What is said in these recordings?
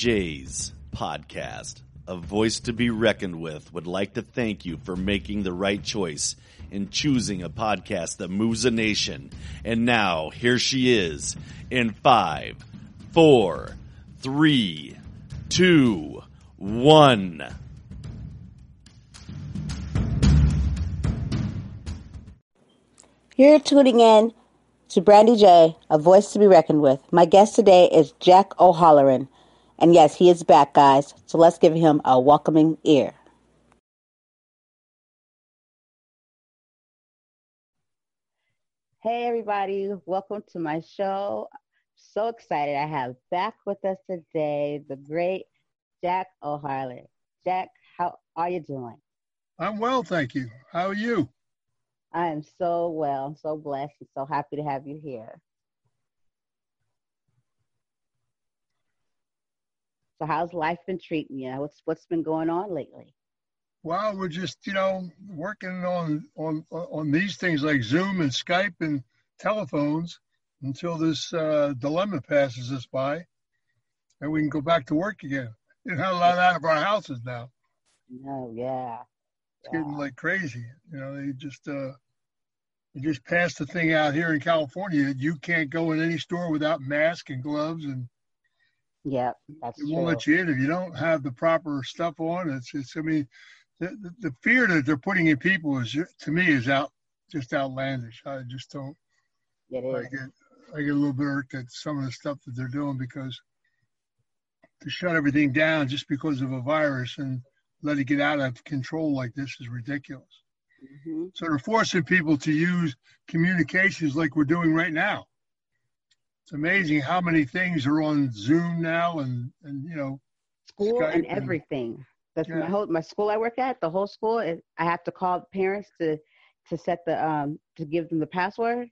J's podcast, A Voice to Be Reckoned with, would like to thank you for making the right choice in choosing a podcast that moves a nation. And now, here she is in five, four, three, two, one. You're tuning in to Brandy J, a voice to be reckoned with. My guest today is Jack O'Halloran. And yes, he is back, guys. So let's give him a welcoming ear. Hey, everybody. Welcome to my show. So excited. I have back with us today the great Jack O'Halloran. Jack, how are you doing? I'm well, thank you. How are you? I am so well. I'm so blessed and so happy to have you here. So how's life been treating you? What's what's been going on lately? Well, we're just, you know, working on on on these things like Zoom and Skype and telephones until this uh, dilemma passes us by and we can go back to work again. You're not allowed out of our houses now. No, yeah. It's getting like crazy. You know, they just uh they just passed the thing out here in California. You can't go in any store without mask and gloves and yeah, that's it won't let you in if you don't have the proper stuff on. It's it's I mean the, the, the fear that they're putting in people is to me is out just outlandish. I just don't it is. I get I get a little bit irked at some of the stuff that they're doing because to shut everything down just because of a virus and let it get out of control like this is ridiculous. Mm-hmm. So they're forcing people to use communications like we're doing right now. It's amazing how many things are on Zoom now and, and you know, school Skype and everything. That's yeah. my whole my school I work at. The whole school, is, I have to call parents to to set the um to give them the password,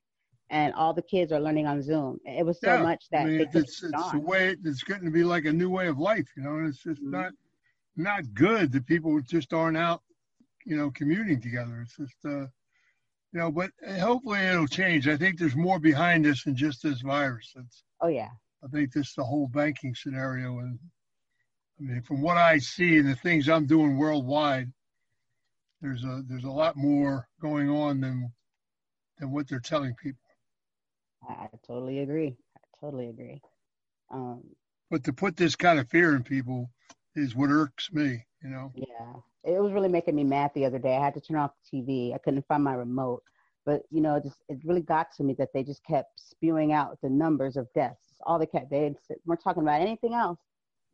and all the kids are learning on Zoom. It was so yeah. much that I mean, it's, it's the way it's getting to be like a new way of life. You know, and it's just mm-hmm. not not good that people just aren't out, you know, commuting together. It's just, uh, you know, but hopefully it'll change. I think there's more behind this than just this virus. It's, oh yeah. I think this the whole banking scenario, and I mean, from what I see and the things I'm doing worldwide, there's a there's a lot more going on than than what they're telling people. I totally agree. I totally agree. Um, but to put this kind of fear in people is what irks me, you know. Yeah. It was really making me mad the other day. I had to turn off the TV. I couldn't find my remote. But you know, it just it really got to me that they just kept spewing out the numbers of deaths. All they kept they weren't talking about anything else.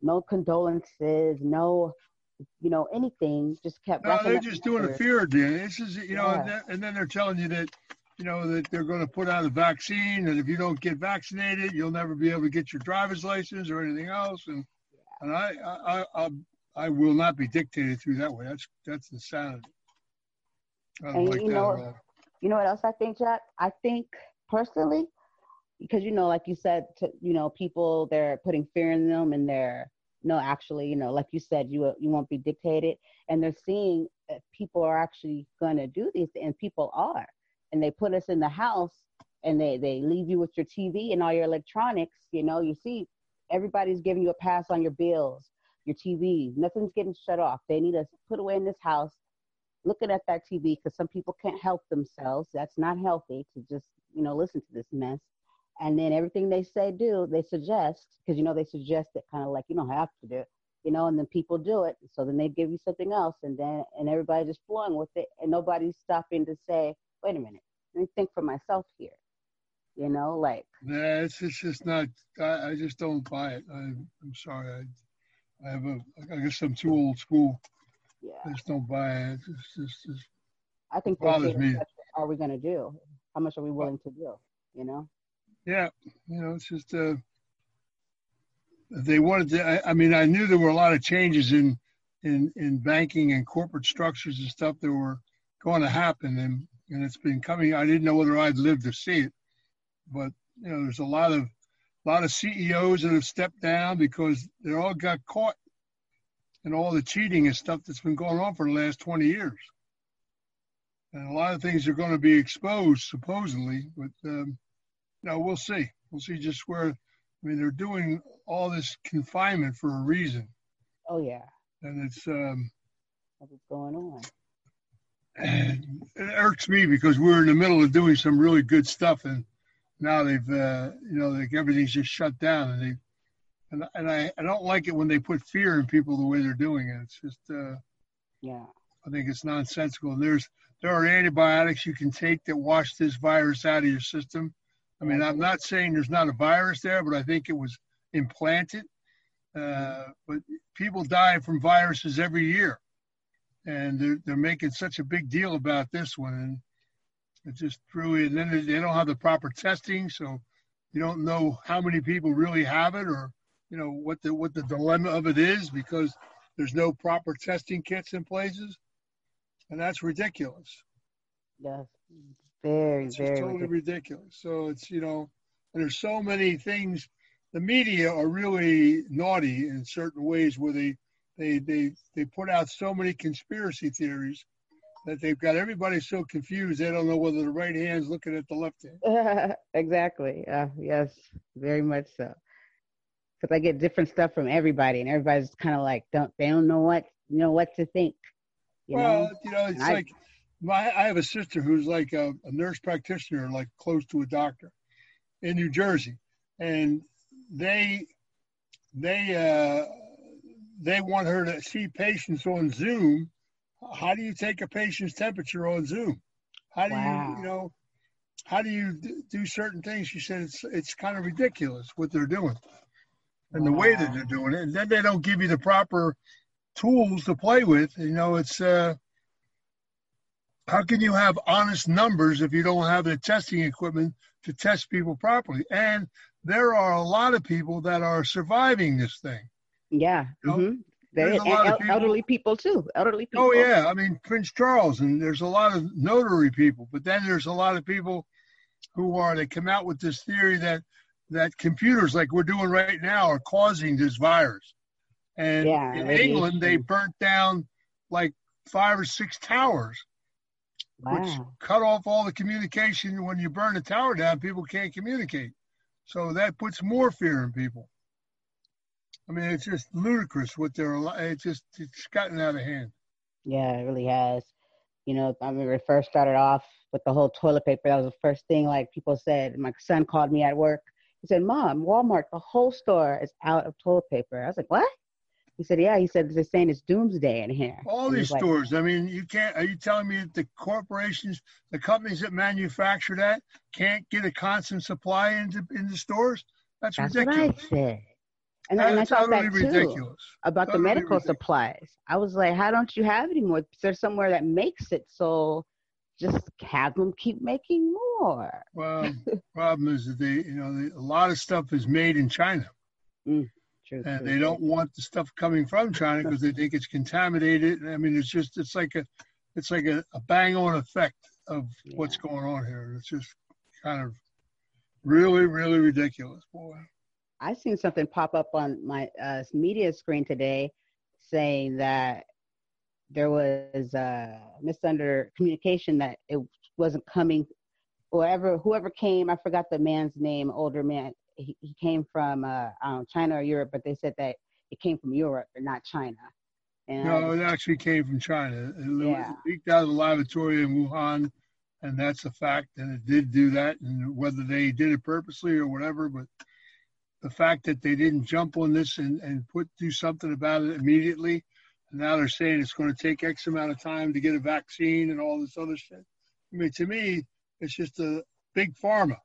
No condolences, no you know, anything. Just kept. No, they're just doing a fear deal. This is, you know, yeah. and, then, and then they're telling you that, you know, that they're going to put out a vaccine, and if you don't get vaccinated, you'll never be able to get your driver's license or anything else. And and I, I, I, I will not be dictated through that way. That's that's insanity. and like you know, you know what else I think, Jack? I think personally, because you know, like you said, to, you know, people they're putting fear in them, and they're no, actually, you know, like you said, you you won't be dictated, and they're seeing that people are actually going to do these, and people are, and they put us in the house, and they they leave you with your TV and all your electronics. You know, you see everybody's giving you a pass on your bills, your TV. Nothing's getting shut off. They need us put away in this house, looking at that TV because some people can't help themselves. That's not healthy to just you know listen to this mess. And then everything they say do, they suggest because you know they suggest it kind of like you don't have to do it, you know. And then people do it, so then they give you something else, and then and everybody just flowing with it, and nobody's stopping to say, wait a minute, let me think for myself here you know, like. Yeah, it's, it's just not. I, I just don't buy it. I, I'm sorry. I, I have a. I guess I'm too old school. Yeah. I just don't buy it. It's just. It's, I think bothers me. What Are we going to do? How much are we willing to do? You know. Yeah, you know, it's just. Uh, they wanted to. I, I mean, I knew there were a lot of changes in in in banking and corporate structures and stuff that were going to happen, and and it's been coming. I didn't know whether I'd live to see it but you know, there's a lot of a lot of CEOs that have stepped down because they all got caught in all the cheating and stuff that's been going on for the last 20 years. And a lot of things are going to be exposed supposedly, but um, know, we'll see. We'll see just where I mean, they're doing all this confinement for a reason. Oh yeah. And it's um. What's going on? And it irks me because we're in the middle of doing some really good stuff, and now they've uh, you know like everything's just shut down, and they and and I, I don't like it when they put fear in people the way they're doing it. It's just uh, yeah. I think it's nonsensical. And there's there are antibiotics you can take that wash this virus out of your system. I mean, I'm not saying there's not a virus there, but I think it was implanted. Uh, but people die from viruses every year, and they're they're making such a big deal about this one, and it just really. And then they don't have the proper testing, so you don't know how many people really have it, or you know what the what the dilemma of it is because there's no proper testing kits in places, and that's ridiculous. Yes, very, it's very totally ridiculous. ridiculous. So it's you know, and there's so many things. The media are really naughty in certain ways where they they they they put out so many conspiracy theories that they've got everybody so confused they don't know whether the right hand's looking at the left hand. exactly. Uh, yes, very much so. Because I get different stuff from everybody, and everybody's kind of like don't they don't know what you know what to think. You well, know? you know, it's I, like my I have a sister who's like a, a nurse practitioner, like close to a doctor in New Jersey, and they they uh, they want her to see patients on Zoom. How do you take a patient's temperature on Zoom? How do wow. you you know how do you do certain things? She said it's it's kind of ridiculous what they're doing and the way that they're doing it. And then they don't give you the proper tools to play with. You know, it's uh, how can you have honest numbers if you don't have the testing equipment to test people properly? And there are a lot of people that are surviving this thing. Yeah. You know? mm-hmm. They, el- people, elderly people too. Elderly oh, people. Oh yeah, I mean Prince Charles, and there's a lot of notary people, but then there's a lot of people who are they come out with this theory that that computers like we're doing right now are causing this virus. And yeah, in England, they burnt down like five or six towers, wow. which cut off all the communication. When you burn a tower down, people can't communicate. So that puts more fear in people. I mean, it's just ludicrous what they're. It's just it's gotten out of hand. Yeah, it really has. You know, I remember it first started off with the whole toilet paper. That was the first thing like people said. My son called me at work he said, Mom, Walmart, the whole store is out of toilet paper. I was like, What? He said, Yeah. He said, They're saying it's doomsday in here. All and these stores. Like, I mean, you can't, are you telling me that the corporations, the companies that manufacture that can't get a constant supply into, into stores? That's, that's ridiculous. what I said. And, and I thought that too ridiculous. about totally the medical ridiculous. supplies. I was like, how don't you have any more? Is there somewhere that makes it so just have them keep making more. Well, the problem is that they, you know, they, a lot of stuff is made in China. Mm, true, and true, they don't want the stuff coming from China because they think it's contaminated. I mean, it's just, it's like a, it's like a, a bang on effect of yeah. what's going on here. It's just kind of really, really ridiculous, boy. I seen something pop up on my uh, media screen today saying that there was a misunder communication that it wasn't coming whoever whoever came i forgot the man's name older man he, he came from uh know, china or europe but they said that it came from europe and not china and no it actually came from china it, yeah. leaked out of the laboratory in wuhan and that's a fact and it did do that and whether they did it purposely or whatever but the fact that they didn't jump on this and, and put do something about it immediately And now they're saying it's going to take X amount of time to get a vaccine and all this other shit. I mean, to me, it's just a big pharma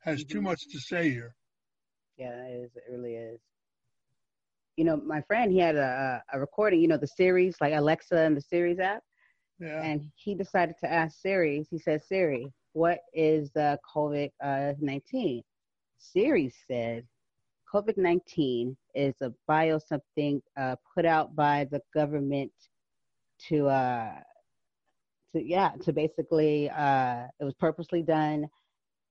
has mm-hmm. too much to say here. Yeah, it is. It really is. You know, my friend, he had a, a recording, you know, the Siri's, like Alexa and the Siri's app. Yeah. And he decided to ask Siri, he said, Siri, what is the COVID uh, 19? Siri said, COVID 19 is a bio something uh, put out by the government to, uh, to yeah, to basically, uh, it was purposely done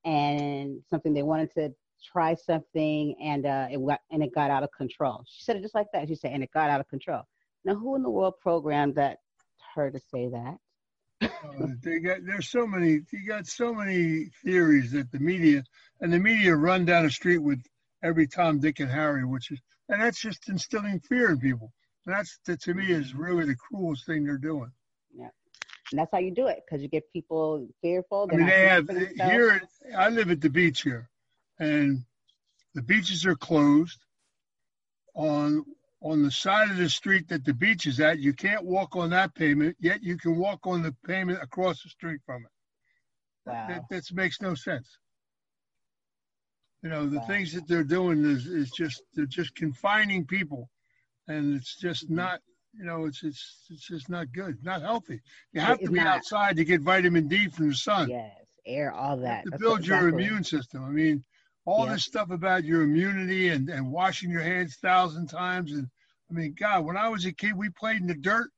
and something they wanted to try something and uh, it got, and it got out of control. She said it just like that. She said, and it got out of control. Now, who in the world programmed that her to say that? uh, they got there's so many you got so many theories that the media and the media run down the street with every Tom, Dick, and Harry, which is, and that's just instilling fear in people. And that's, that to me, is really the cruelest thing they're doing. Yeah. And that's how you do it because you get people fearful. I mean, they have here. I live at the beach here, and the beaches are closed. On on the side of the street that the beach is at, you can't walk on that pavement. Yet you can walk on the pavement across the street from it. Wow. That, that makes no sense. You know, the wow. things that they're doing is, is just they're just confining people, and it's just mm-hmm. not you know, it's it's it's just not good, not healthy. You have it's to be not. outside to get vitamin D from the sun. Yes, air, all that. to That's build exactly. your immune system. I mean, all yep. this stuff about your immunity and, and washing your hands thousand times. And I mean, God, when I was a kid, we played in the dirt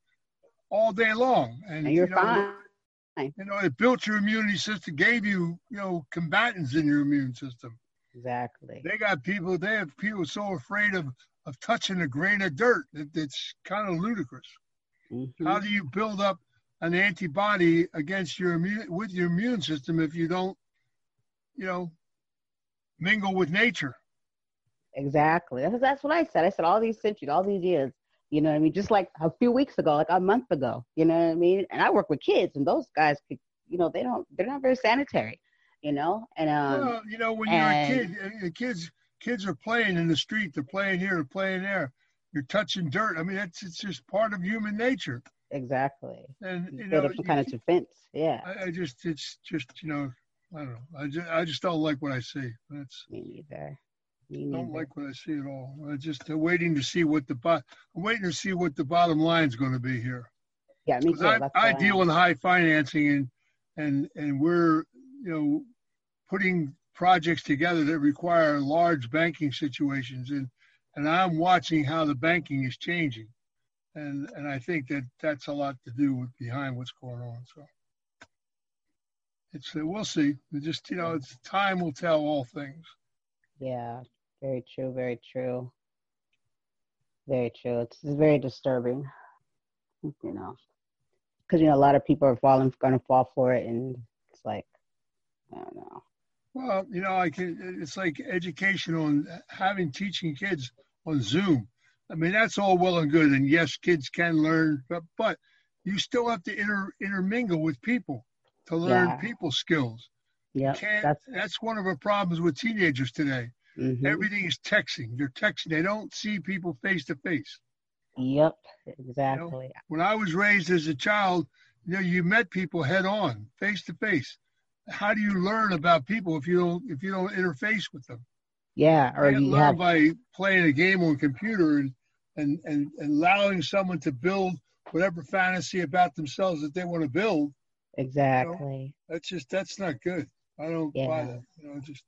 all day long. And, and you're you know, fine. You know, it built your immunity system, gave you, you know, combatants in your immune system. Exactly. They got people, they have people so afraid of of touching a grain of dirt. It, it's kind of ludicrous. Mm-hmm. How do you build up an antibody against your immune with your immune system if you don't, you know, mingle with nature? Exactly. That's, that's what I said. I said all these centuries, all these years. You know what I mean? Just like a few weeks ago, like a month ago. You know what I mean? And I work with kids, and those guys, could, you know, they don't, they're not very sanitary. You know, and um, well, you know, when and, you're a kid, the kids kids are playing in the street. They're playing here, they're playing there. You're touching dirt. I mean, that's it's just part of human nature. Exactly. And you, you know, some kind of defense. Yeah. I, I, just, it's just, you know, I don't know. I just, I just don't like what I see. That's me neither. Me neither. don't like what I see at all. I just I'm waiting to see what the bot. I'm waiting to see what the bottom line is going to be here. Yeah, me too. I, I deal in high financing and and and we're you know putting projects together that require large banking situations. And and I'm watching how the banking is changing. And and I think that that's a lot to do with behind what's going on. So it's we'll see. Just you know it's time will tell all things. Yeah very true very true. Very true. It's, it's very disturbing you know because you know a lot of people are falling going to fall for it. And it's like I don't know well, you know, I can, it's like education on having teaching kids on Zoom. I mean, that's all well and good. And yes, kids can learn, but, but you still have to inter, intermingle with people to learn yeah. people skills. Yeah, that's, that's one of the problems with teenagers today. Mm-hmm. Everything is texting. They're texting. They don't see people face to face. Yep, exactly. You know, when I was raised as a child, you know, you met people head on, face to face how do you learn about people if you don't if you don't interface with them? Yeah, or you, you learn have... by playing a game on a computer and, and and and allowing someone to build whatever fantasy about themselves that they want to build. Exactly. You know, that's just that's not good. I don't yeah. buy that. You know, just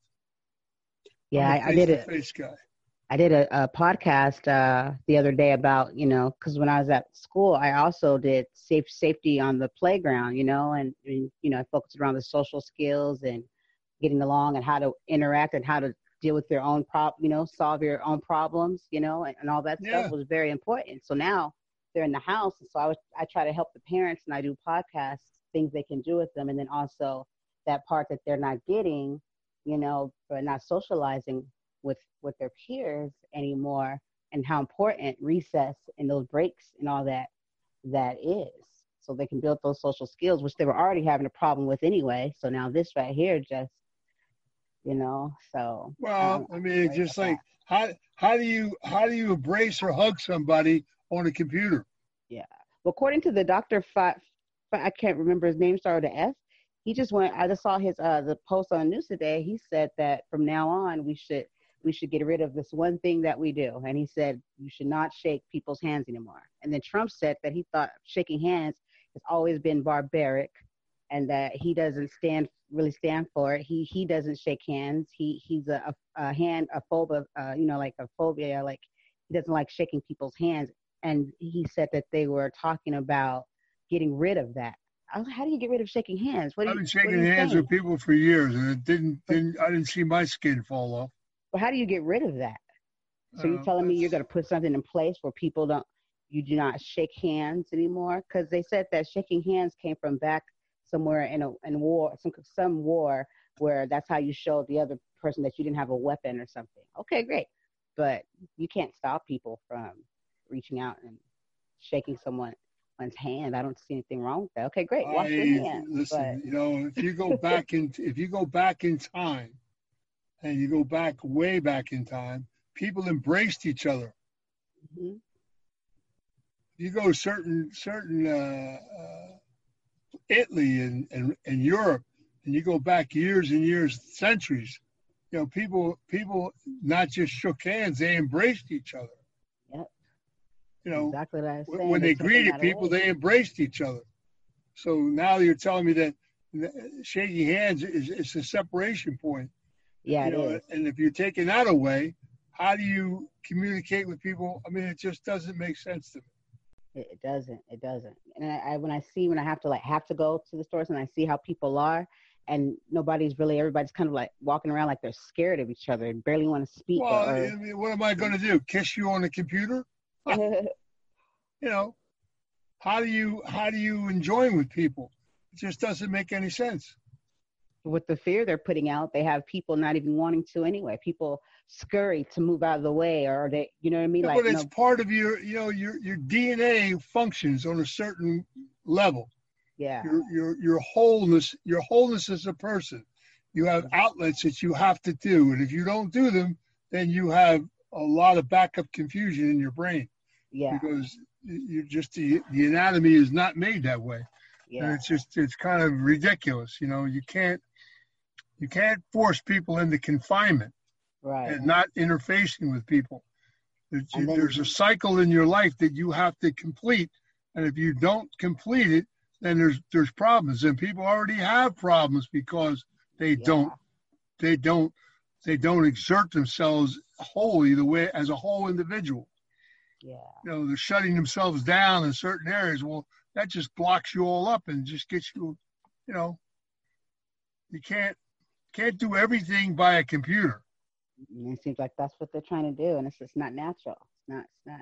yeah, I, I did it. Face guy. I did a, a podcast uh, the other day about you know because when I was at school, I also did safe safety on the playground, you know, and, and you know I focused around the social skills and getting along and how to interact and how to deal with your own prop, you know, solve your own problems, you know, and, and all that yeah. stuff was very important. So now they're in the house, and so I was I try to help the parents and I do podcasts, things they can do with them, and then also that part that they're not getting, you know, but not socializing with with their peers anymore and how important recess and those breaks and all that that is. So they can build those social skills which they were already having a problem with anyway. So now this right here just you know so well i, I mean just like how how do you how do you embrace or hug somebody on a computer? Yeah. Well according to the doctor i can't remember his name started with f. He just went i just saw his uh the post on the news today. He said that from now on we should we should get rid of this one thing that we do. And he said, you should not shake people's hands anymore. And then Trump said that he thought shaking hands has always been barbaric and that he doesn't stand really stand for it. He he doesn't shake hands. He he's a, a, a hand a phobia, uh, you know, like a phobia, like he doesn't like shaking people's hands. And he said that they were talking about getting rid of that. how do you get rid of shaking hands? What I've been shaking hands saying? with people for years, and it didn't, didn't I didn't see my skin fall off. But how do you get rid of that? So you're uh, telling me you're going to put something in place where people don't, you do not shake hands anymore? Because they said that shaking hands came from back somewhere in a in war, some some war where that's how you show the other person that you didn't have a weapon or something. Okay, great. But you can't stop people from reaching out and shaking someone one's hand. I don't see anything wrong with that. Okay, great. Wash I, your hands. Listen, but... you know, if you go back in if you go back in time and you go back way back in time, people embraced each other. Mm-hmm. You go certain certain uh, uh, Italy and, and and Europe, and you go back years and years, centuries. You know, people people not just shook hands; they embraced each other. Yep. You know, exactly what I was saying. when they, greeted people, they embraced each other. So now you're telling me that shaking hands is, is a separation point. Yeah, you know, and if you're taking that away, how do you communicate with people? I mean, it just doesn't make sense to me. It, doesn't. It doesn't. And I, I, when I see when I have to like have to go to the stores and I see how people are, and nobody's really everybody's kind of like walking around like they're scared of each other and barely want to speak. Well, or, I mean, what am I going to do? Kiss you on the computer? you know, how do you how do you enjoy with people? It just doesn't make any sense with the fear they're putting out, they have people not even wanting to anyway. People scurry to move out of the way, or they, you know what I mean? Yeah, like, but it's part of your, you know, your your DNA functions on a certain level. Yeah. Your your your wholeness, your wholeness as a person. You have outlets that you have to do, and if you don't do them, then you have a lot of backup confusion in your brain. Yeah. Because you just the the anatomy is not made that way. Yeah. And it's just it's kind of ridiculous, you know. You can't you can't force people into confinement right. and not interfacing with people. There's, then, there's a cycle in your life that you have to complete, and if you don't complete it, then there's there's problems, and people already have problems because they yeah. don't they don't they don't exert themselves wholly the way as a whole individual. Yeah. You know, they're shutting themselves down in certain areas. Well, that just blocks you all up and just gets you, you know, you can't can't do everything by a computer. It seems like that's what they're trying to do, and it's just not natural. It's not. It's not.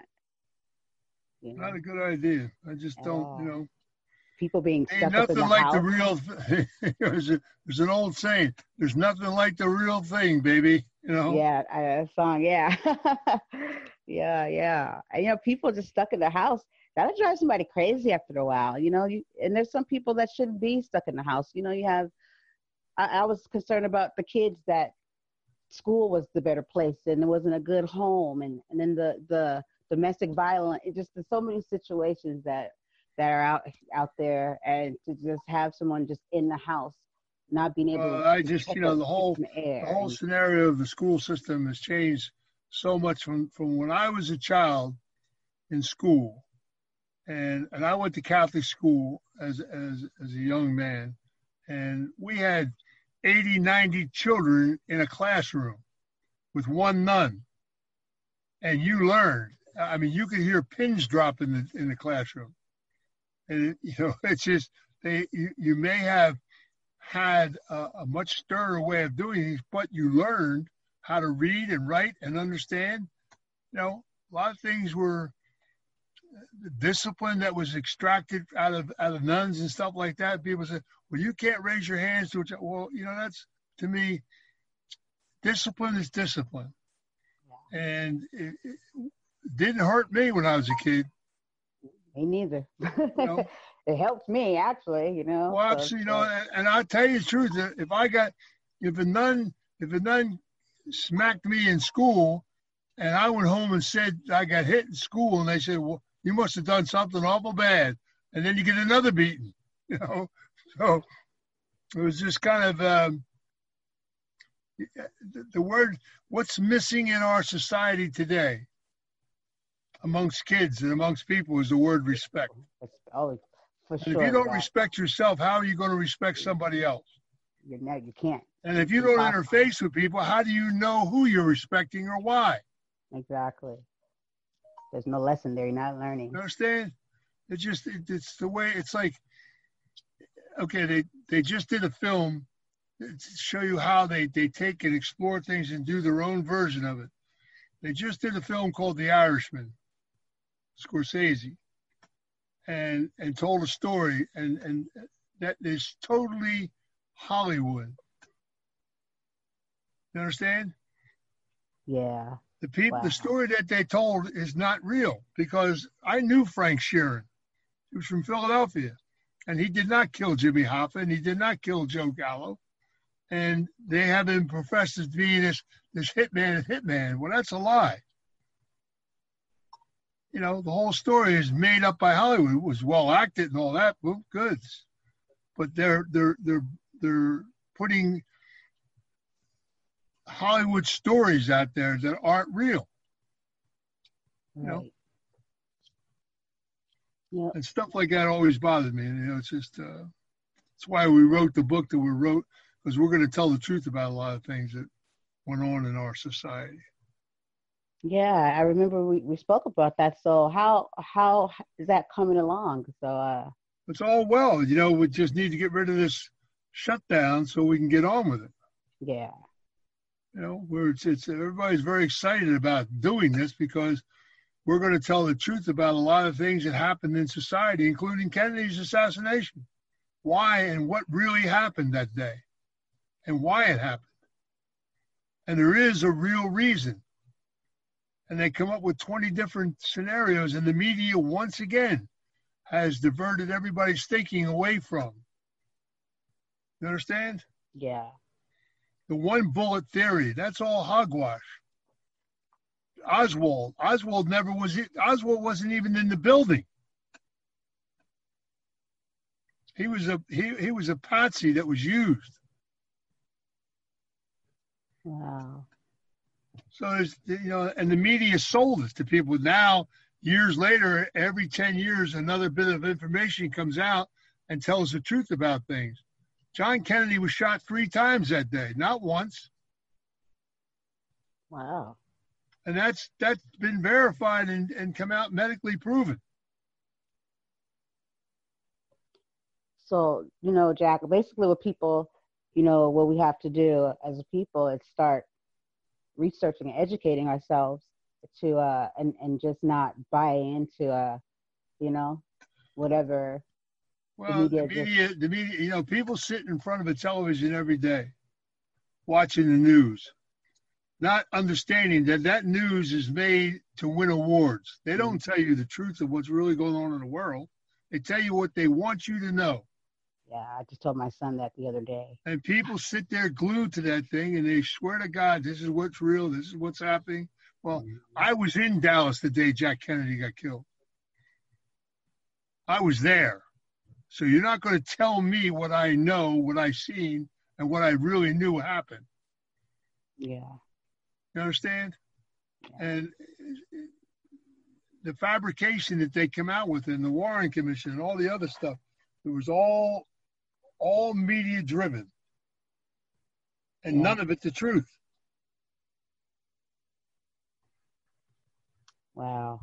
You know, not a good idea. I just don't. You know. People being ain't nothing the like house. the real. there's, a, there's an old saying. There's nothing like the real thing, baby. You know. Yeah, a song. Yeah. yeah, yeah. And you know, people just stuck in the house. That'll drive somebody crazy after a while. You know, you, and there's some people that shouldn't be stuck in the house. You know, you have I, I was concerned about the kids that school was the better place and it wasn't a good home and, and then the, the domestic violence it just there's so many situations that that are out out there and to just have someone just in the house not being able uh, to I just you know the whole the, the whole scenario of the school system has changed so much from from when I was a child in school. And and I went to Catholic school as as as a young man and we had 80, 90 children in a classroom with one nun. And you learned. I mean, you could hear pins drop in the in the classroom, and it, you know it's just they. You, you may have had a, a much sterner way of doing things, but you learned how to read and write and understand. You know, a lot of things were the discipline that was extracted out of out of nuns and stuff like that. People say, "Well, you can't raise your hands to it." Well, you know, that's to me, discipline is discipline, and it, it didn't hurt me when I was a kid. Me neither. You know? it helped me actually, you know. Well, so, you know, uh, and, and I'll tell you the truth. If I got, if a nun, if a nun smacked me in school, and I went home and said I got hit in school, and they said, "Well, you must have done something awful bad. And then you get another beating, you know. So it was just kind of um, the word, what's missing in our society today amongst kids and amongst people is the word respect. Oh, for and sure. If you don't respect yourself, how are you going to respect somebody else? You're not, you can't. And if you don't interface with people, how do you know who you're respecting or why? Exactly. There's no lesson there. You're not learning. You understand? It's just it, it's the way it's like. Okay, they they just did a film to show you how they they take and explore things and do their own version of it. They just did a film called The Irishman, Scorsese, and and told a story and and that is totally Hollywood. You understand? Yeah. The people, wow. the story that they told is not real because I knew Frank Sheeran. He was from Philadelphia, and he did not kill Jimmy Hoffa, and he did not kill Joe Gallo, and they have him professed as being this this hitman hitman. Well, that's a lie. You know, the whole story is made up by Hollywood. It was well acted and all that. Well, good, but they're they're they're they're putting Hollywood stories out there that aren't real. You know? Yep. And stuff like that always bothered me. And, you know, it's just, uh, that's why we wrote the book that we wrote, because we're going to tell the truth about a lot of things that went on in our society. Yeah, I remember we, we spoke about that. So how how is that coming along? So uh it's all well, you know, we just need to get rid of this shutdown so we can get on with it. Yeah you know, where it's, it's everybody's very excited about doing this because we're going to tell the truth about a lot of things that happened in society, including Kennedy's assassination. Why and what really happened that day, and why it happened. And there is a real reason. And they come up with 20 different scenarios, and the media, once again, has diverted everybody's thinking away from. You understand? Yeah the one bullet theory. That's all hogwash. Oswald. Oswald never was. Oswald wasn't even in the building. He was a he, he was a patsy that was used. Wow. So there's you know, and the media sold it to people. Now, years later, every ten years, another bit of information comes out and tells the truth about things. John Kennedy was shot three times that day, not once. Wow. And that's that's been verified and, and come out medically proven. So, you know, Jack, basically what people, you know, what we have to do as a people is start researching and educating ourselves to uh and, and just not buy into uh, you know, whatever well, the media, the media, the media, you know, people sit in front of a television every day watching the news, not understanding that that news is made to win awards. They don't tell you the truth of what's really going on in the world. They tell you what they want you to know. Yeah, I just told my son that the other day. And people sit there glued to that thing and they swear to God, this is what's real, this is what's happening. Well, mm-hmm. I was in Dallas the day Jack Kennedy got killed. I was there. So you're not going to tell me what I know, what I've seen, and what I really knew happened. Yeah. You understand? And the fabrication that they come out with in the Warren Commission and all the other stuff, it was all all media driven. And none of it the truth. Wow.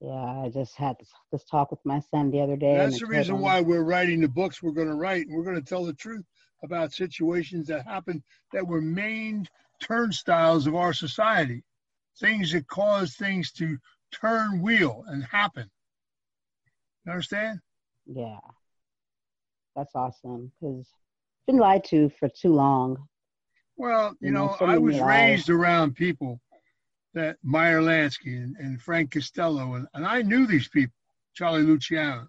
Yeah, I just had this talk with my son the other day. That's the reason why we're writing the books we're going to write. and We're going to tell the truth about situations that happened that were main turnstiles of our society, things that cause things to turn wheel and happen. You understand? Yeah, that's awesome because been lied to for too long. Well, you, you know, know so I was lies. raised around people that Meyer Lansky and, and Frank Costello, and, and I knew these people, Charlie Luciano.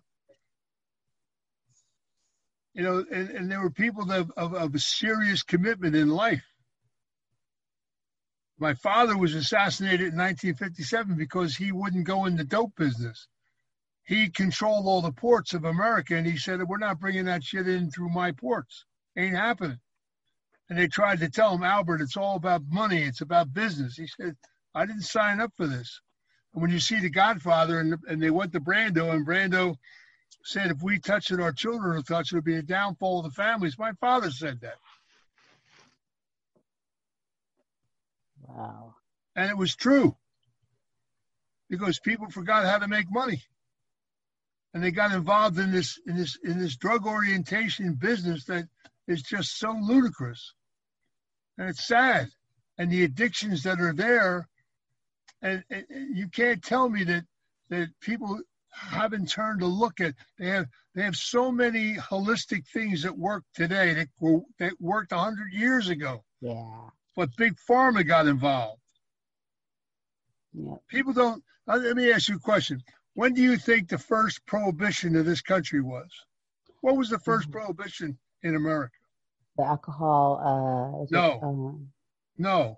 You know, and, and there were people of, of, of a serious commitment in life. My father was assassinated in 1957 because he wouldn't go in the dope business. He controlled all the ports of America, and he said, "We're not bringing that shit in through my ports. Ain't happening." And they tried to tell him, Albert, it's all about money. It's about business. He said, I didn't sign up for this. And when you see The Godfather and, and they went to Brando, and Brando said, if we touch it, our children will touch it, it'll be a downfall of the families. My father said that. Wow. And it was true because people forgot how to make money. And they got involved in this in this in this drug orientation business that is just so ludicrous. And it's sad. And the addictions that are there and, and, you can't tell me that that people haven't turned to look at they have they have so many holistic things that work today that that worked 100 years ago Yeah. But big pharma got involved. Yeah. People don't. Uh, let me ask you a question. When do you think the first prohibition of this country was? What was the 1st mm-hmm. prohibition in America? The alcohol. Uh, no. It, um... No.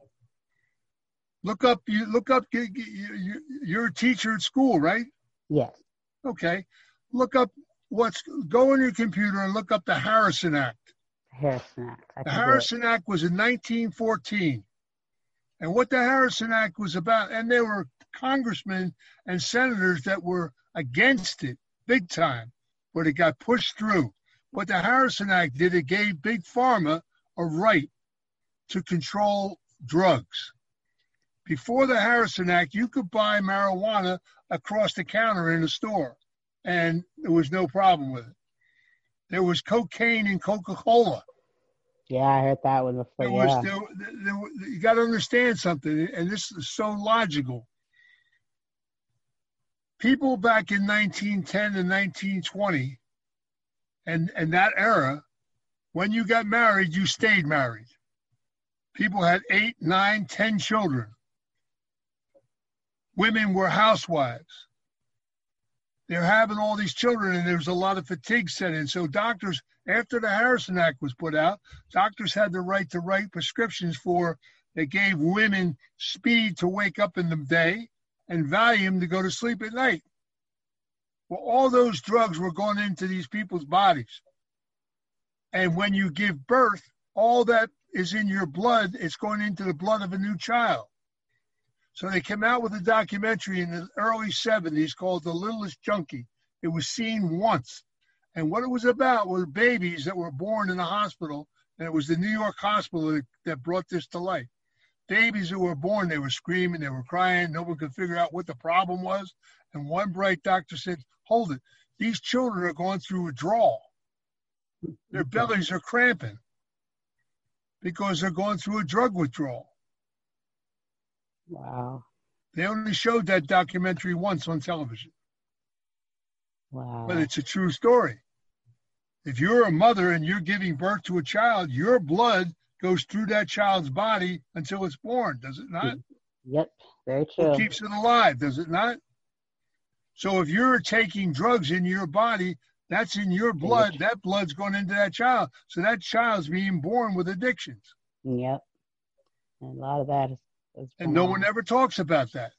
Look up. You look up. You, you, you're a teacher at school, right? Yes. Okay. Look up what's. Go on your computer and look up the Harrison Act. Harrison Act. the Harrison Act was in 1914. And what the Harrison Act was about, and there were congressmen and senators that were against it big time, but it got pushed through. What the Harrison Act did, it gave Big Pharma a right to control drugs. Before the Harrison Act, you could buy marijuana across the counter in a store, and there was no problem with it. There was cocaine in Coca Cola. Yeah, I heard that one before. There was, yeah. there, there, you got to understand something, and this is so logical. People back in 1910 and 1920, and, and that era, when you got married, you stayed married. People had eight, nine, ten children. Women were housewives they're having all these children and there's a lot of fatigue set in. So doctors, after the Harrison Act was put out, doctors had the right to write prescriptions for that gave women speed to wake up in the day and Valium to go to sleep at night. Well, all those drugs were going into these people's bodies. And when you give birth, all that is in your blood, it's going into the blood of a new child. So they came out with a documentary in the early 70s called The Littlest Junkie. It was seen once. And what it was about were babies that were born in a hospital. And it was the New York hospital that brought this to light. Babies who were born, they were screaming, they were crying. No one could figure out what the problem was. And one bright doctor said, Hold it. These children are going through withdrawal. Their bellies are cramping because they're going through a drug withdrawal. Wow. They only showed that documentary once on television. Wow. But it's a true story. If you're a mother and you're giving birth to a child, your blood goes through that child's body until it's born, does it not? Yep, very true. It keeps it alive, does it not? So if you're taking drugs in your body, that's in your blood. That blood's going into that child. So that child's being born with addictions. Yep. And a lot of that is and no one ever talks about that.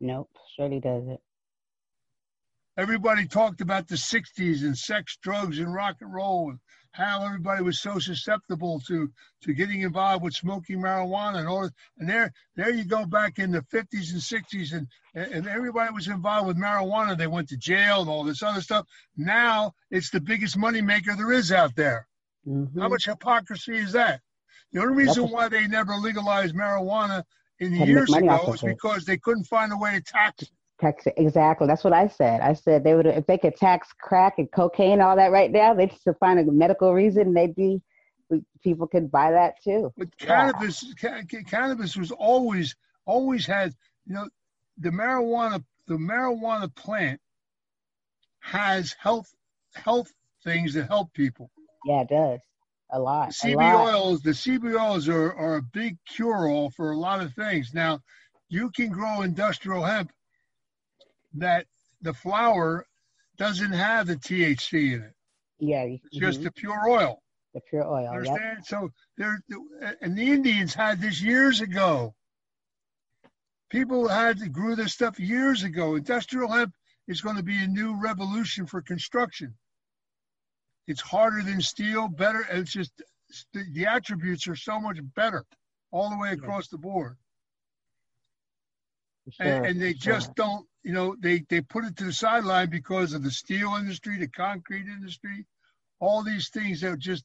Nope, surely doesn't. Everybody talked about the 60s and sex, drugs, and rock and roll, and how everybody was so susceptible to, to getting involved with smoking marijuana and all. And there, there you go back in the 50s and 60s, and, and everybody was involved with marijuana. They went to jail and all this other stuff. Now it's the biggest money maker there is out there. Mm-hmm. How much hypocrisy is that? The only reason why they never legalized marijuana in years ago was because they couldn't find a way to tax tax it. Exactly. That's what I said. I said they would if they could tax crack and cocaine all that right now, they'd just find a medical reason. They'd be people could buy that too. But cannabis, ca- cannabis was always always had you know the marijuana the marijuana plant has health health things that help people. Yeah, it does a lot. The CB lot. oils, the CB oils are, are a big cure all for a lot of things. Now, you can grow industrial hemp that the flower doesn't have the THC in it. Yeah, it's mm-hmm. just the pure oil. The pure oil. Understand? Yep. So there, and the Indians had this years ago. People had to grew this stuff years ago. Industrial hemp is going to be a new revolution for construction. It's harder than steel, better. It's just the, attributes are so much better all the way across the board. Sure, and, and, they sure. just don't, you know, they, they put it to the sideline because of the steel industry, the concrete industry, all these things that just,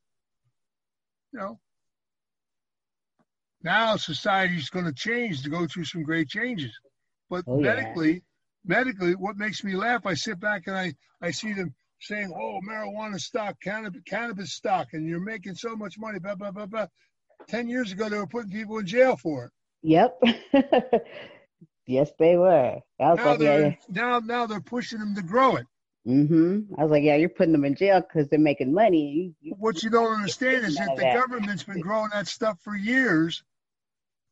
you know, now society's going to change to go through some great changes. But oh, medically, yeah. medically, what makes me laugh, I sit back and I, I see them saying, "Oh, marijuana stock, cannabis, cannabis stock, and you're making so much money." Blah blah blah blah. Ten years ago, they were putting people in jail for it. Yep. yes, they were. Now they're, now, now they're pushing them to grow it. Mm-hmm. I was like, yeah, you're putting them in jail because they're making money. You, what you don't understand is that the that. government's been growing that stuff for years,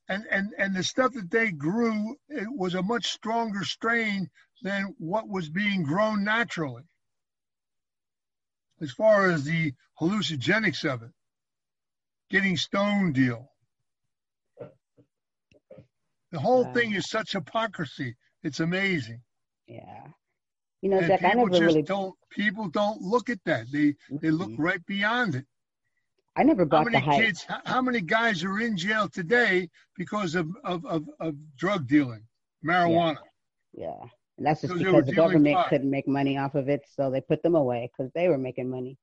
and and and the stuff that they grew it was a much stronger strain than what was being grown naturally. As far as the hallucinogenics of it, getting stone deal. The whole uh, thing is such hypocrisy. It's amazing. Yeah. You know, and Jack, I never really don't. People don't look at that. They they look mm-hmm. right beyond it. I never bought how many the hype. kids? How many guys are in jail today because of of of, of drug dealing, marijuana? Yeah, yeah. And that's just because, the government couldn't make money off of it, so they put them away because they were making money.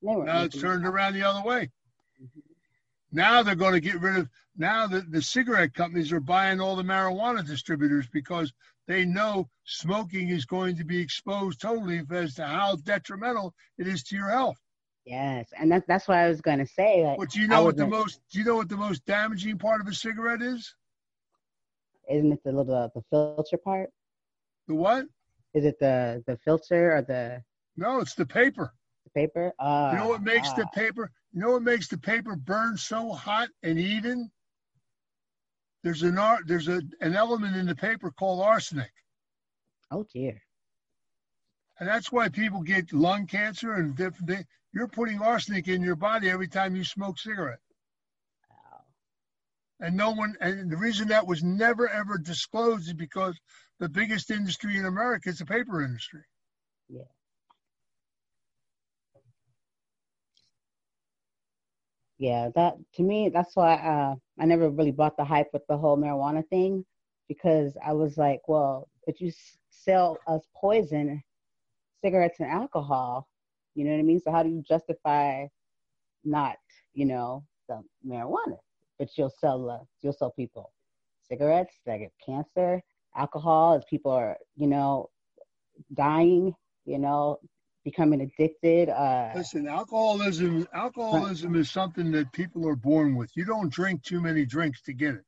They were. Now it's turned money. around the other way. Mm-hmm. Now they're going to get rid of. Now the, the cigarette companies are buying all the marijuana distributors because they know smoking is going to be exposed totally as to how detrimental it is to your health. Yes, and that's that's what I was going to say. Like, but do you know what the most? Do you know what the most damaging part of a cigarette is? Isn't it the little uh, the filter part? The what? Is it the the filter or the? No, it's the paper. The paper. Uh, you know what makes uh, the paper? You know what makes the paper burn so hot and even? There's an art. There's a an element in the paper called arsenic. Oh dear. And that's why people get lung cancer and different things. You're putting arsenic in your body every time you smoke cigarette. Wow. And no one, and the reason that was never ever disclosed is because the biggest industry in America is the paper industry. Yeah. yeah, that to me, that's why uh, I never really bought the hype with the whole marijuana thing because I was like, well, but you sell us poison, cigarettes and alcohol, you know what I mean? So how do you justify not, you know, the marijuana? But you'll sell, uh, you'll sell people cigarettes that get cancer, alcohol as people are, you know, dying, you know, becoming addicted. Uh, Listen, alcoholism alcoholism is something that people are born with. You don't drink too many drinks to get it.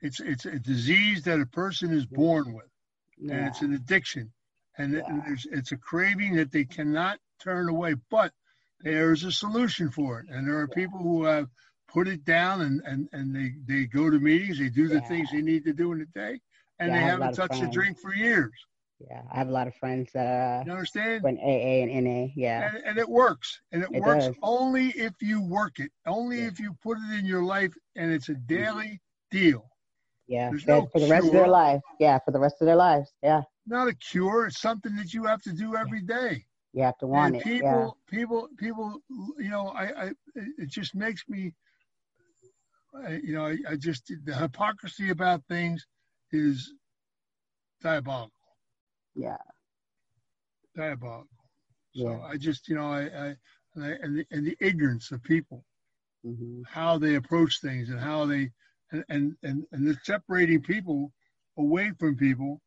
It's it's a disease that a person is born with, yeah. and it's an addiction, and yeah. it, it's a craving that they cannot turn away. But there is a solution for it, and there are yeah. people who have put it down and and and they they go to meetings, they do the things they need to do in the day, and they haven't touched a drink for years. Yeah, I have a lot of friends that uh, you understand when AA and NA. Yeah, and, and it works, and it, it works does. only if you work it, only yeah. if you put it in your life, and it's a mm-hmm. daily deal. Yeah, no for the rest cure. of their life. Yeah, for the rest of their lives. Yeah, not a cure. It's something that you have to do every day. You have to want and it. People, yeah. people, people. You know, I, I, it just makes me. I, you know, I, I just the hypocrisy about things is diabolical. Yeah. Diabolical. So yeah. I just, you know, I, I and, I, and, the, and the ignorance of people, mm-hmm. how they approach things and how they, and, and, and, and the separating people away from people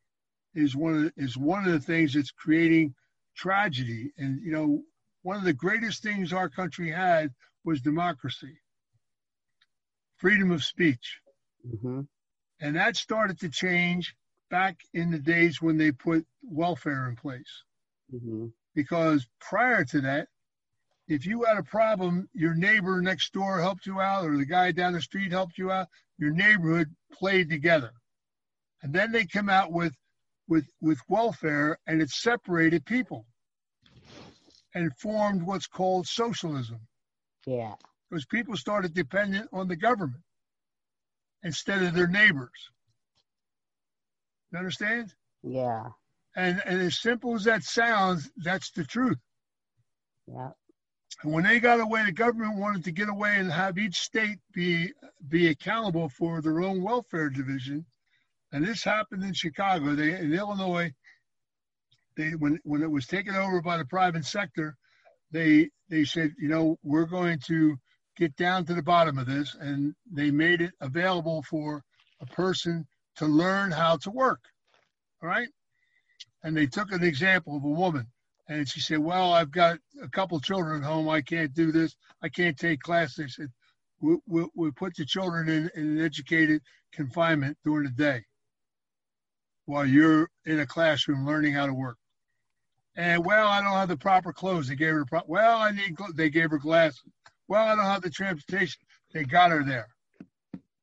is one of the, is one of the things that's creating tragedy. And you know, one of the greatest things our country had was democracy, freedom of speech, mm-hmm. And that started to change back in the days when they put welfare in place. Mm-hmm. Because prior to that, if you had a problem, your neighbor next door helped you out, or the guy down the street helped you out. Your neighborhood played together, and then they come out with with with welfare, and it separated people, and formed what's called socialism. Yeah, because people started dependent on the government instead of their neighbors. You understand? Yeah. And and as simple as that sounds, that's the truth. Yeah. And when they got away, the government wanted to get away and have each state be be accountable for their own welfare division. And this happened in Chicago. They in Illinois, they when when it was taken over by the private sector, they they said, you know, we're going to get down to the bottom of this, and they made it available for a person to learn how to work. All right. And they took an example of a woman. And she said, Well, I've got a couple children at home. I can't do this. I can't take classes. They said, we, we, we put the children in, in an educated confinement during the day while you're in a classroom learning how to work. And well, I don't have the proper clothes. They gave her pro- well, I need. They gave her glasses. Well, I don't have the transportation. They got her there.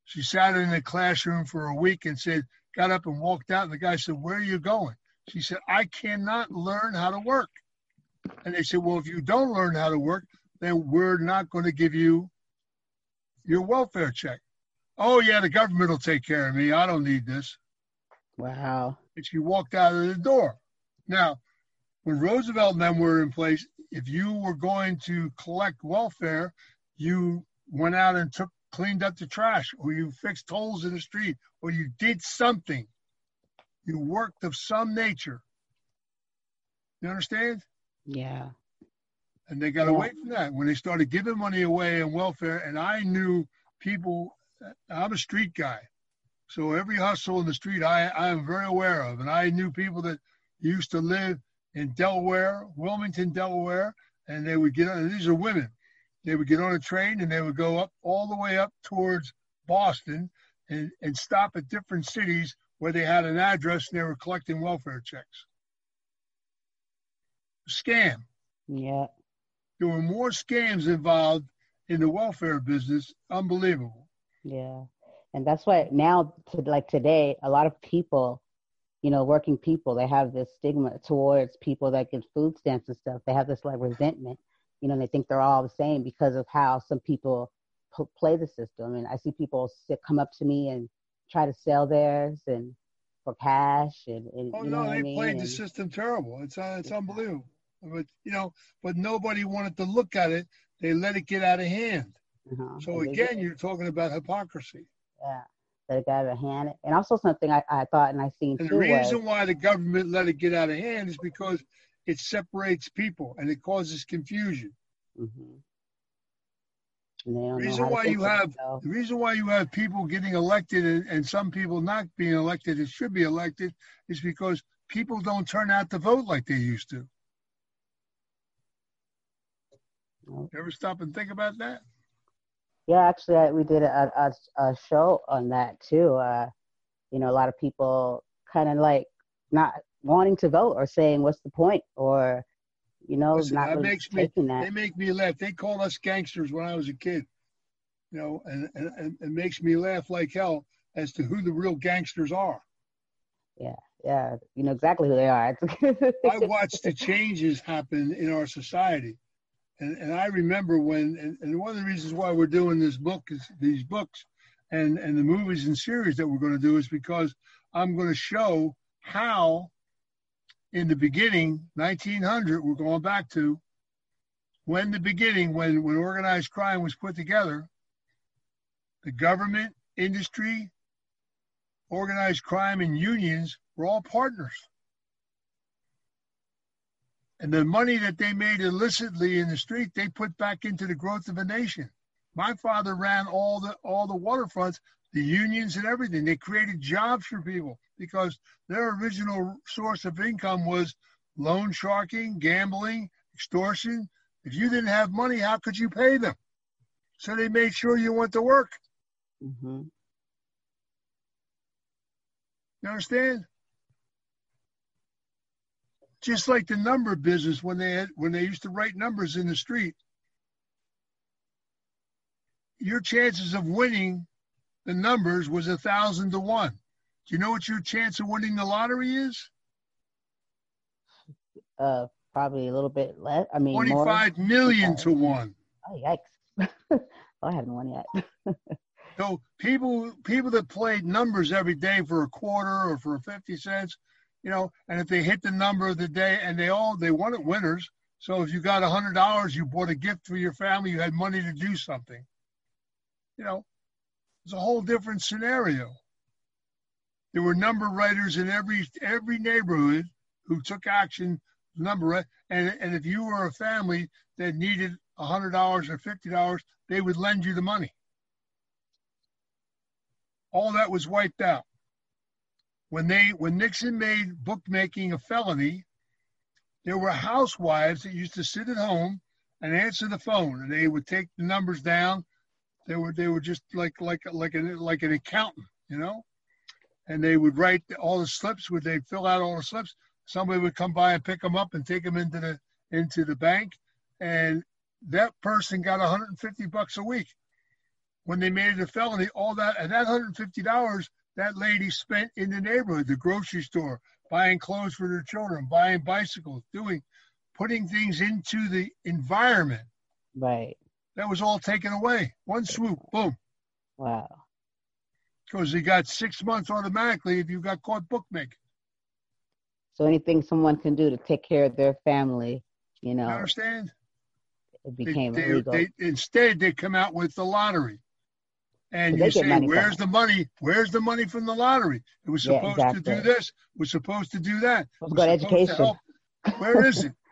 She sat in the classroom for a week and said, got up and walked out. And the guy said, Where are you going? She said, I cannot learn how to work. And they said, Well, if you don't learn how to work, then we're not going to give you your welfare check. Oh, yeah, the government will take care of me. I don't need this. Wow. And she walked out of the door. Now, when Roosevelt and them were in place, if you were going to collect welfare, you went out and took cleaned up the trash or you fixed holes in the street or you did something. You worked of some nature. You understand? Yeah. And they got yeah. away from that when they started giving money away in welfare. And I knew people, I'm a street guy. So every hustle in the street I, I am very aware of. And I knew people that used to live in Delaware, Wilmington, Delaware, and they would get on, these are women. They would get on a train and they would go up all the way up towards Boston and, and stop at different cities where they had an address and they were collecting welfare checks. Scam. Yeah. There were more scams involved in the welfare business. Unbelievable. Yeah. And that's why now, to, like today, a lot of people, you know, working people, they have this stigma towards people that get food stamps and stuff. They have this like resentment, you know, and they think they're all the same because of how some people p- play the system. And I see people sit, come up to me and try to sell theirs and for cash and, and oh you know no, they I mean? played and, the system terrible. It's uh, it's unbelievable. But you know, but nobody wanted to look at it. They let it get out of hand. Uh-huh. So and again, you're talking about hypocrisy. Yeah, let it get out of hand. And also something I, I thought and I seen and too. The reason was, why the government let it get out of hand is because it separates people and it causes confusion. Mm-hmm. The reason why you have the reason why you have people getting elected and, and some people not being elected and should be elected is because people don't turn out to vote like they used to. Nope. Ever stop and think about that? Yeah, actually, we did a, a, a show on that too. Uh, you know, a lot of people kind of like not wanting to vote or saying, "What's the point?" or you know, Listen, not that really makes me, that. They make me laugh. They called us gangsters when I was a kid. You know, and, and, and it makes me laugh like hell as to who the real gangsters are. Yeah, yeah, you know exactly who they are. I watched the changes happen in our society, and and I remember when, and, and one of the reasons why we're doing this book is these books, and and the movies and series that we're going to do is because I'm going to show how in the beginning, 1900, we're going back to when the beginning, when, when organized crime was put together, the government, industry, organized crime, and unions were all partners. And the money that they made illicitly in the street, they put back into the growth of a nation. My father ran all the all the waterfronts, the unions and everything. They created jobs for people because their original source of income was loan sharking, gambling, extortion. If you didn't have money, how could you pay them? So they made sure you went to work. Mm-hmm. You understand? Just like the number business when they had, when they used to write numbers in the street, your chances of winning the numbers was a thousand to one. Do you know what your chance of winning the lottery is? Uh, probably a little bit less. I mean, twenty-five more. million to one. Oh yikes! oh, I haven't won yet. so people, people that played numbers every day for a quarter or for fifty cents, you know, and if they hit the number of the day, and they all they it winners. So if you got a hundred dollars, you bought a gift for your family, you had money to do something. You know, it's a whole different scenario. There were number writers in every every neighborhood who took action. Number and and if you were a family that needed a hundred dollars or fifty dollars, they would lend you the money. All that was wiped out. When they when Nixon made bookmaking a felony, there were housewives that used to sit at home and answer the phone, and they would take the numbers down. They were they were just like like like an like an accountant, you know and they would write all the slips. Would they fill out all the slips? somebody would come by and pick them up and take them into the into the bank, and that person got 150 bucks a week. When they made it a felony, all that and that 150 dollars that lady spent in the neighborhood, the grocery store, buying clothes for their children, buying bicycles, doing, putting things into the environment. Right. That was all taken away. One swoop, boom. Wow. Because they got six months automatically if you got caught bookmaking. So anything someone can do to take care of their family, you know. You understand? It became they, illegal. They, instead, they come out with the lottery. And you say, where's the money? Where's the money from the lottery? It was supposed yeah, exactly. to do this. Was supposed to do that. Let's go to education. Where is it?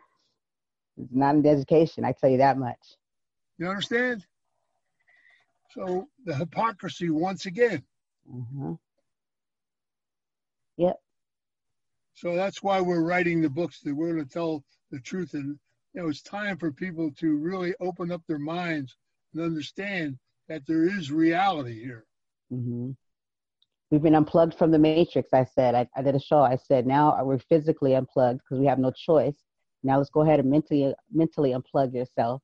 it's not in education. I tell you that much. You understand? So the hypocrisy once again. Mm-hmm. Yep. So that's why we're writing the books that we're going to tell the truth. And you know, it's time for people to really open up their minds and understand that there is reality here. Mm-hmm. We've been unplugged from the matrix. I said I, I did a show. I said now we're physically unplugged because we have no choice. Now let's go ahead and mentally mentally unplug yourself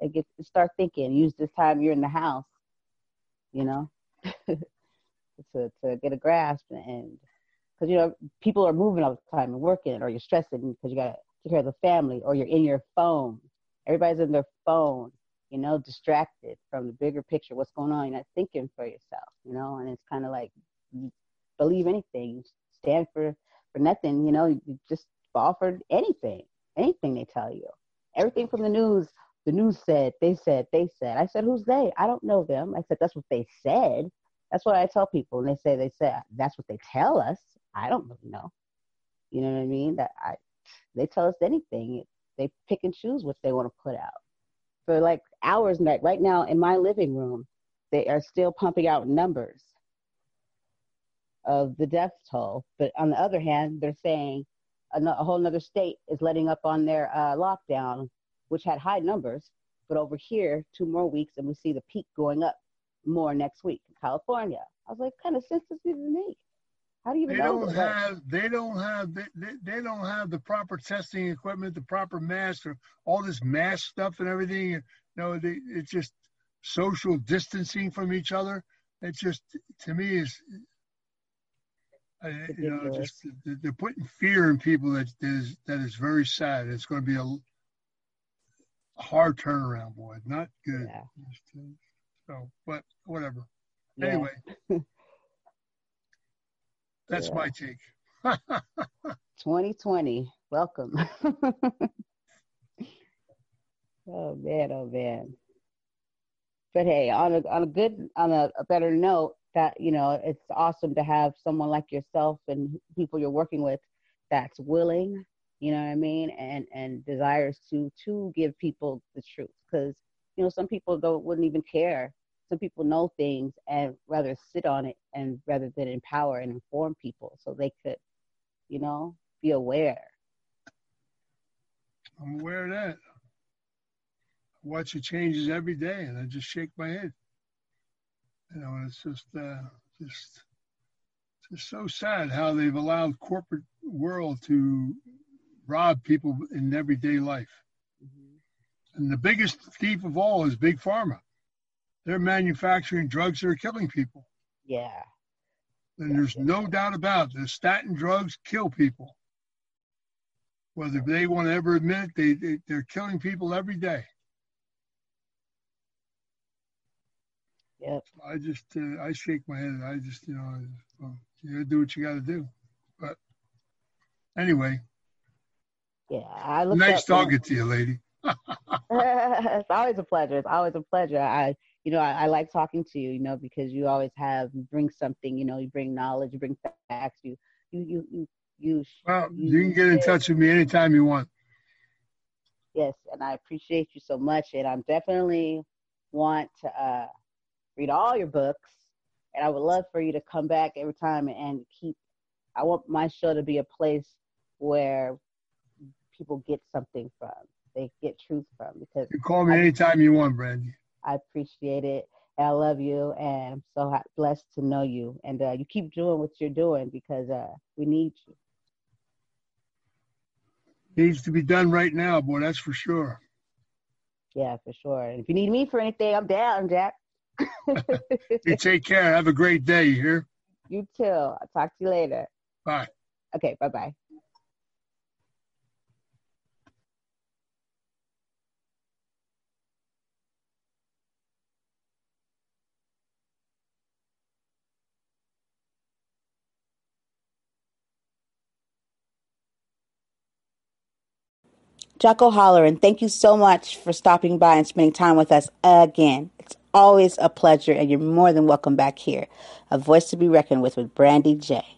and get start thinking. Use this time you're in the house, you know, to to get a grasp and because you know people are moving all the time and working, or you're stressing because you got to take care of the family, or you're in your phone. Everybody's in their phone, you know, distracted from the bigger picture. What's going on? You're not thinking for yourself, you know, and it's kind of like you believe anything, you stand for for nothing, you know. You just fall for anything, anything they tell you. Everything from the news. The news said, they said, they said. I said, who's they? I don't know them. I said, that's what they said. That's what I tell people. And they say, they said, that's what they tell us. I don't really know. You know what I mean? That I, they tell us anything. They pick and choose what they want to put out. For like hours, night right now in my living room, they are still pumping out numbers of the death toll. But on the other hand, they're saying a, a whole other state is letting up on their uh, lockdown, which had high numbers. But over here, two more weeks, and we see the peak going up more next week in California. I was like, kind of sense this to me. How do you they know? Don't have, they don't have they, they, don't have the proper testing equipment, the proper masks, or all this mask stuff and everything. You know, they, it's just social distancing from each other. It's just to me is I, you know just they're putting fear in people that is that is very sad. It's going to be a hard turnaround, boy. Not good. Yeah. So, but whatever. Yeah. Anyway. That's yeah. my take. 2020. Welcome. oh man, oh man. But hey, on a on a good on a, a better note, that you know, it's awesome to have someone like yourself and people you're working with that's willing, you know what I mean, and and desires to to give people the truth because you know some people don't wouldn't even care some people know things and rather sit on it and rather than empower and inform people so they could, you know, be aware. I'm aware of that. I watch the changes every day and I just shake my head. You know, it's just, uh, just, just so sad how they've allowed corporate world to rob people in everyday life. Mm-hmm. And the biggest thief of all is big pharma they're manufacturing drugs that are killing people. Yeah. And there's no doubt about it. The statin drugs kill people. Whether they want to ever admit it, they, they, they're killing people every day. Yep. I just, uh, I shake my head. I just, you know, well, you gotta do what you gotta do. But anyway. Yeah, I look. Nice talking to you, lady. it's always a pleasure. It's always a pleasure. I you know, I, I, like talking to you, you know, because you always have you bring something, you know, you bring knowledge, you bring facts, you you you you you. Well, you, you can get in touch with me anytime you want. Yes, and I appreciate you so much, and I'm definitely want to uh, read all your books, and I would love for you to come back every time and keep. I want my show to be a place where people get something from, they get truth from. Because you call me I, anytime you want, Brandy. I appreciate it. I love you, and I'm so blessed to know you. And uh, you keep doing what you're doing because uh, we need you. needs to be done right now, boy. That's for sure. Yeah, for sure. And if you need me for anything, I'm down, Jack. you take care. Have a great day. You hear? You too. I'll talk to you later. Bye. Okay. Bye bye. Jack O'Halloran, thank you so much for stopping by and spending time with us again. It's always a pleasure, and you're more than welcome back here. A voice to be reckoned with with Brandy J.